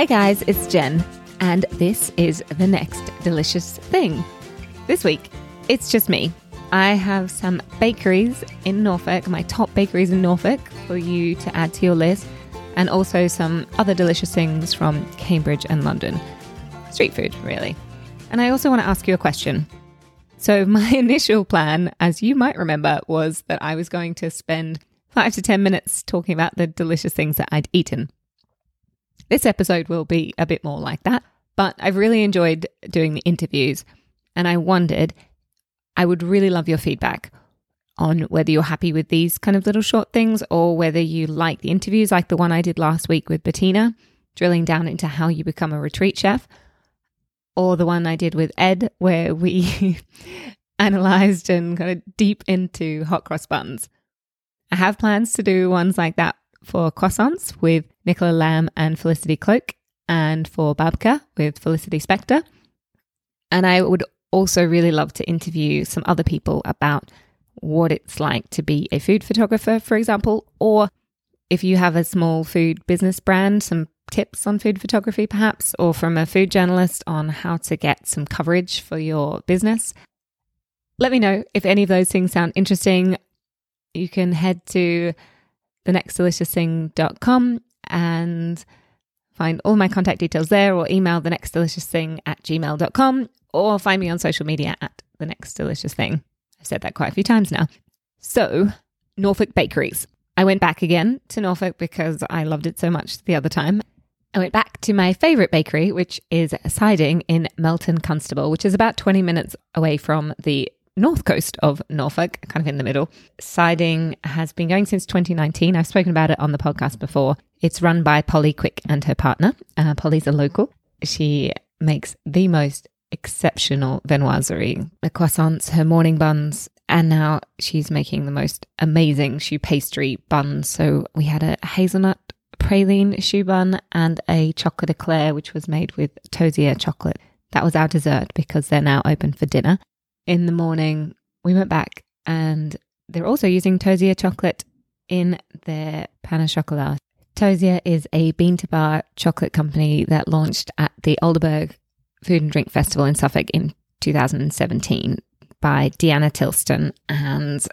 Hey guys, it's Jen, and this is the next delicious thing. This week, it's just me. I have some bakeries in Norfolk, my top bakeries in Norfolk, for you to add to your list, and also some other delicious things from Cambridge and London. Street food, really. And I also want to ask you a question. So, my initial plan, as you might remember, was that I was going to spend five to 10 minutes talking about the delicious things that I'd eaten. This episode will be a bit more like that, but I've really enjoyed doing the interviews, and I wondered, I would really love your feedback on whether you're happy with these kind of little short things or whether you like the interviews like the one I did last week with Bettina, drilling down into how you become a retreat chef, or the one I did with Ed, where we analyzed and kind of deep into hot cross buns. I have plans to do ones like that for croissants with Nicola Lamb and Felicity Cloake, and for Babka with Felicity Spector. And I would also really love to interview some other people about what it's like to be a food photographer, for example, or if you have a small food business brand, some tips on food photography, perhaps, or from a food journalist on how to get some coverage for your business. Let me know if any of those things sound interesting. You can head to thenextdeliciousthing.com and find all my contact details there or email the next delicious thing at gmail.com or find me on social media at the next delicious thing. I've said that quite a few times now. So, Norfolk Bakeries. I went back again to Norfolk because I loved it so much the other time. I went back to my favourite bakery, which is Siding in Melton Constable, which is about 20 minutes away from the north coast of Norfolk, kind of in the middle. Siding has been going since 2019. I've spoken about it on the podcast before. It's run by Polly Quick and her partner. Uh, Polly's a local. She makes the most exceptional viennoiserie, the croissants, her morning buns, and now she's making the most amazing choux pastry buns. So we had a hazelnut praline choux bun and a chocolate eclair, which was made with Tosier chocolate. That was our dessert because they're now open for dinner in the morning, we went back and they're also using Tosier chocolate in their pain au chocolat. Is a bean to bar chocolate company that launched at the Aldeburgh Food and Drink Festival in Suffolk in 2017 by Deanna Tilston. And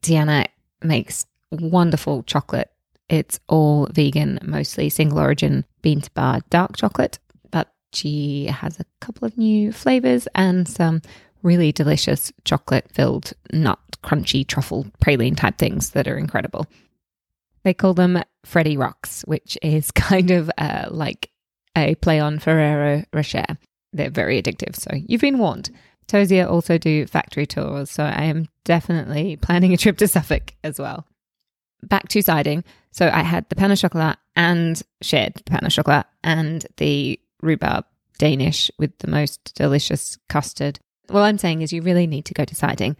Deanna makes wonderful chocolate. It's all vegan, mostly single origin bean to bar dark chocolate, but she has a couple of new flavors and some really delicious chocolate filled nut crunchy truffle praline type things that are incredible. They call them Freddy Rocks, which is kind of uh, like a play on Ferrero Rocher. They're very addictive, so you've been warned. Tosier also do factory tours, so I am definitely planning a trip to Suffolk as well. Back to siding. So I had the pain au chocolat and shared the pain au chocolat and the rhubarb Danish with the most delicious custard what I'm saying is you really need to go to siding.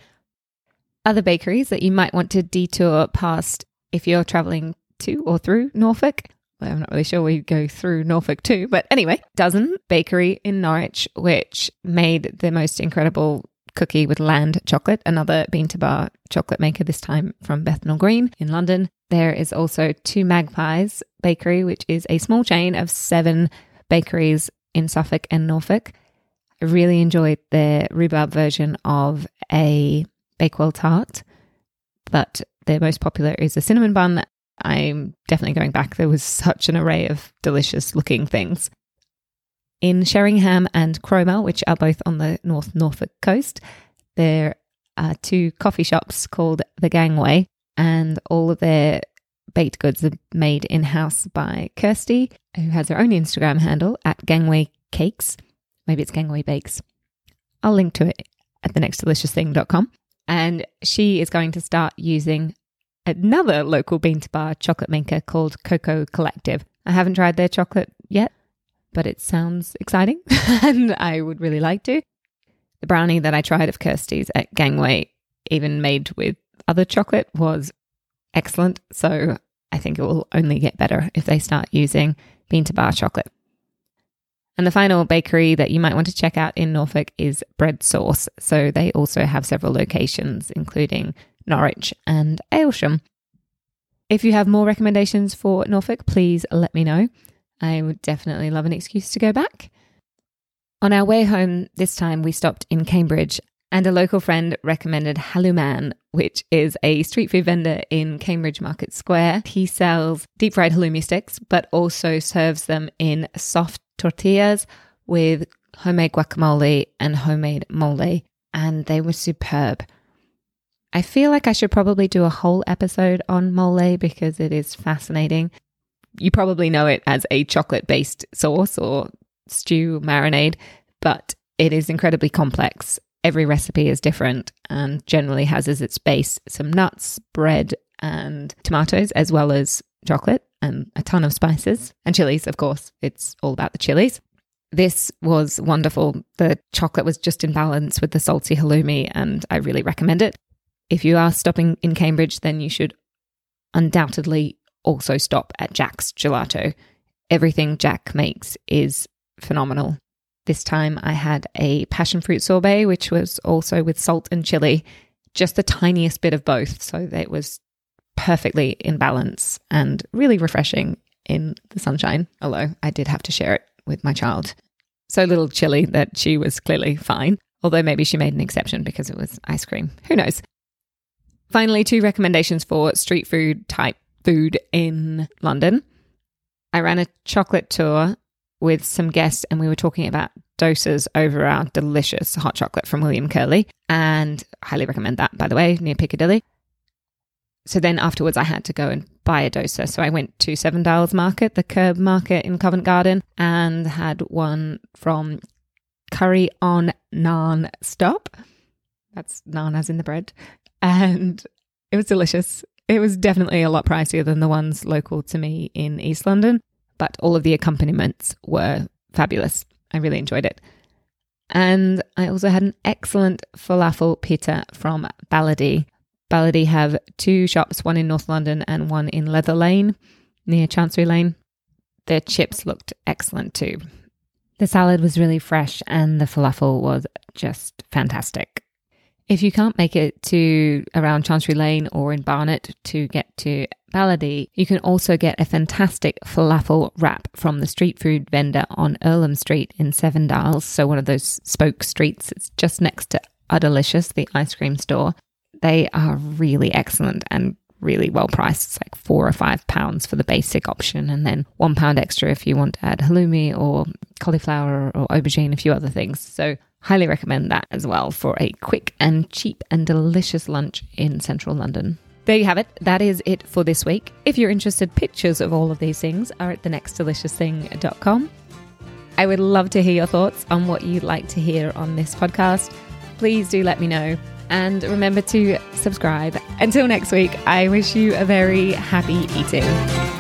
Other bakeries that you might want to detour past if you're traveling to or through Norfolk. Well, I'm not really sure we go through Norfolk too, but anyway, Dozen Bakery in Norwich, which made the most incredible cookie with land chocolate, another bean to bar chocolate maker, this time from Bethnal Green in London. There is also Two Magpies Bakery, which is a small chain of seven bakeries in Suffolk and Norfolk. I really enjoyed the rhubarb version of a Bakewell tart, but the most popular is a cinnamon bun. I'm definitely going back. There was such an array of delicious looking things. In Sheringham and Cromer, which are both on the North Norfolk coast, there are two coffee shops called The Gangway, and all of their baked goods are made in house by Kirsty, who has her own Instagram handle at Gangway Cakes. Maybe it's Gangway Bakes. I'll link to it at thenextdeliciousthing.com. And she is going to start using another local bean to bar chocolate maker called Cocoa Collective. I haven't tried their chocolate yet, but it sounds exciting and I would really like to. The brownie that I tried of Kirsty's at Gangway, even made with other chocolate, was excellent. So I think it will only get better if they start using bean to bar chocolate. And the final bakery that you might want to check out in Norfolk is Bread Source. So they also have several locations, including Norwich and Aylsham. If you have more recommendations for Norfolk, please let me know. I would definitely love an excuse to go back. On our way home, this time we stopped in Cambridge and a local friend recommended Hallouman, which is a street food vendor in Cambridge Market Square. He sells deep fried halloumi sticks, but also serves them in soft tortillas with homemade guacamole and homemade mole, and they were superb. I feel like I should probably do a whole episode on mole because it is fascinating. You probably know it as a chocolate based sauce or stew marinade, but it is incredibly complex every recipe is different and generally has as its base some nuts, bread, and tomatoes, as well as chocolate and a ton of spices and chilies, of course. It's all about the chilies. This was wonderful. The chocolate was just in balance with the salty halloumi, and I really recommend it. If you are stopping in Cambridge, then you should undoubtedly also stop at Jack's Gelato. Everything Jack makes is phenomenal. This time I had a passion fruit sorbet, which was also with salt and chili, just the tiniest bit of both. So it was perfectly in balance and really refreshing in the sunshine. Although I did have to share it with my child. So little chili that she was clearly fine. Although maybe she made an exception because it was ice cream. Who knows? Finally, two recommendations for street food type food in London. I ran a chocolate tour with some guests and we were talking about dosas over our delicious hot chocolate from William Curley. And highly recommend that, by the way, near Piccadilly. So then afterwards, I had to go and buy a dosa. So I went to Seven Dials Market, the Kerb market in Covent Garden, and had one from Curry on Naan Stop. That's naan as in the bread. And it was delicious. It was definitely a lot pricier than the ones local to me in East London but all of the accompaniments were fabulous. I really enjoyed it. And I also had an excellent falafel pita from Balady. Balady have two shops, one in North London and one in Leather Lane near Chancery Lane. Their chips looked excellent too. The salad was really fresh and the falafel was just fantastic. If you can't make it to around Chancery Lane or in Barnet to get to Balady, you can also get a fantastic falafel wrap from the street food vendor on Earlham Street in Seven Dials. So, one of those spoke streets. It's just next to Udderlicious, the ice cream store. They are really excellent and really well priced. It's like four or five pounds for the basic option, and then one pound extra if you want to add halloumi or cauliflower or aubergine, a few other things. So, highly recommend that as well for a quick and cheap and delicious lunch in central London. There you have it. That is it for this week. If you're interested, pictures of all of these things are at thenextdeliciousthing.com. I would love to hear your thoughts on what you'd like to hear on this podcast. Please do let me know. And remember to subscribe. Until next week, I wish you a very happy eating.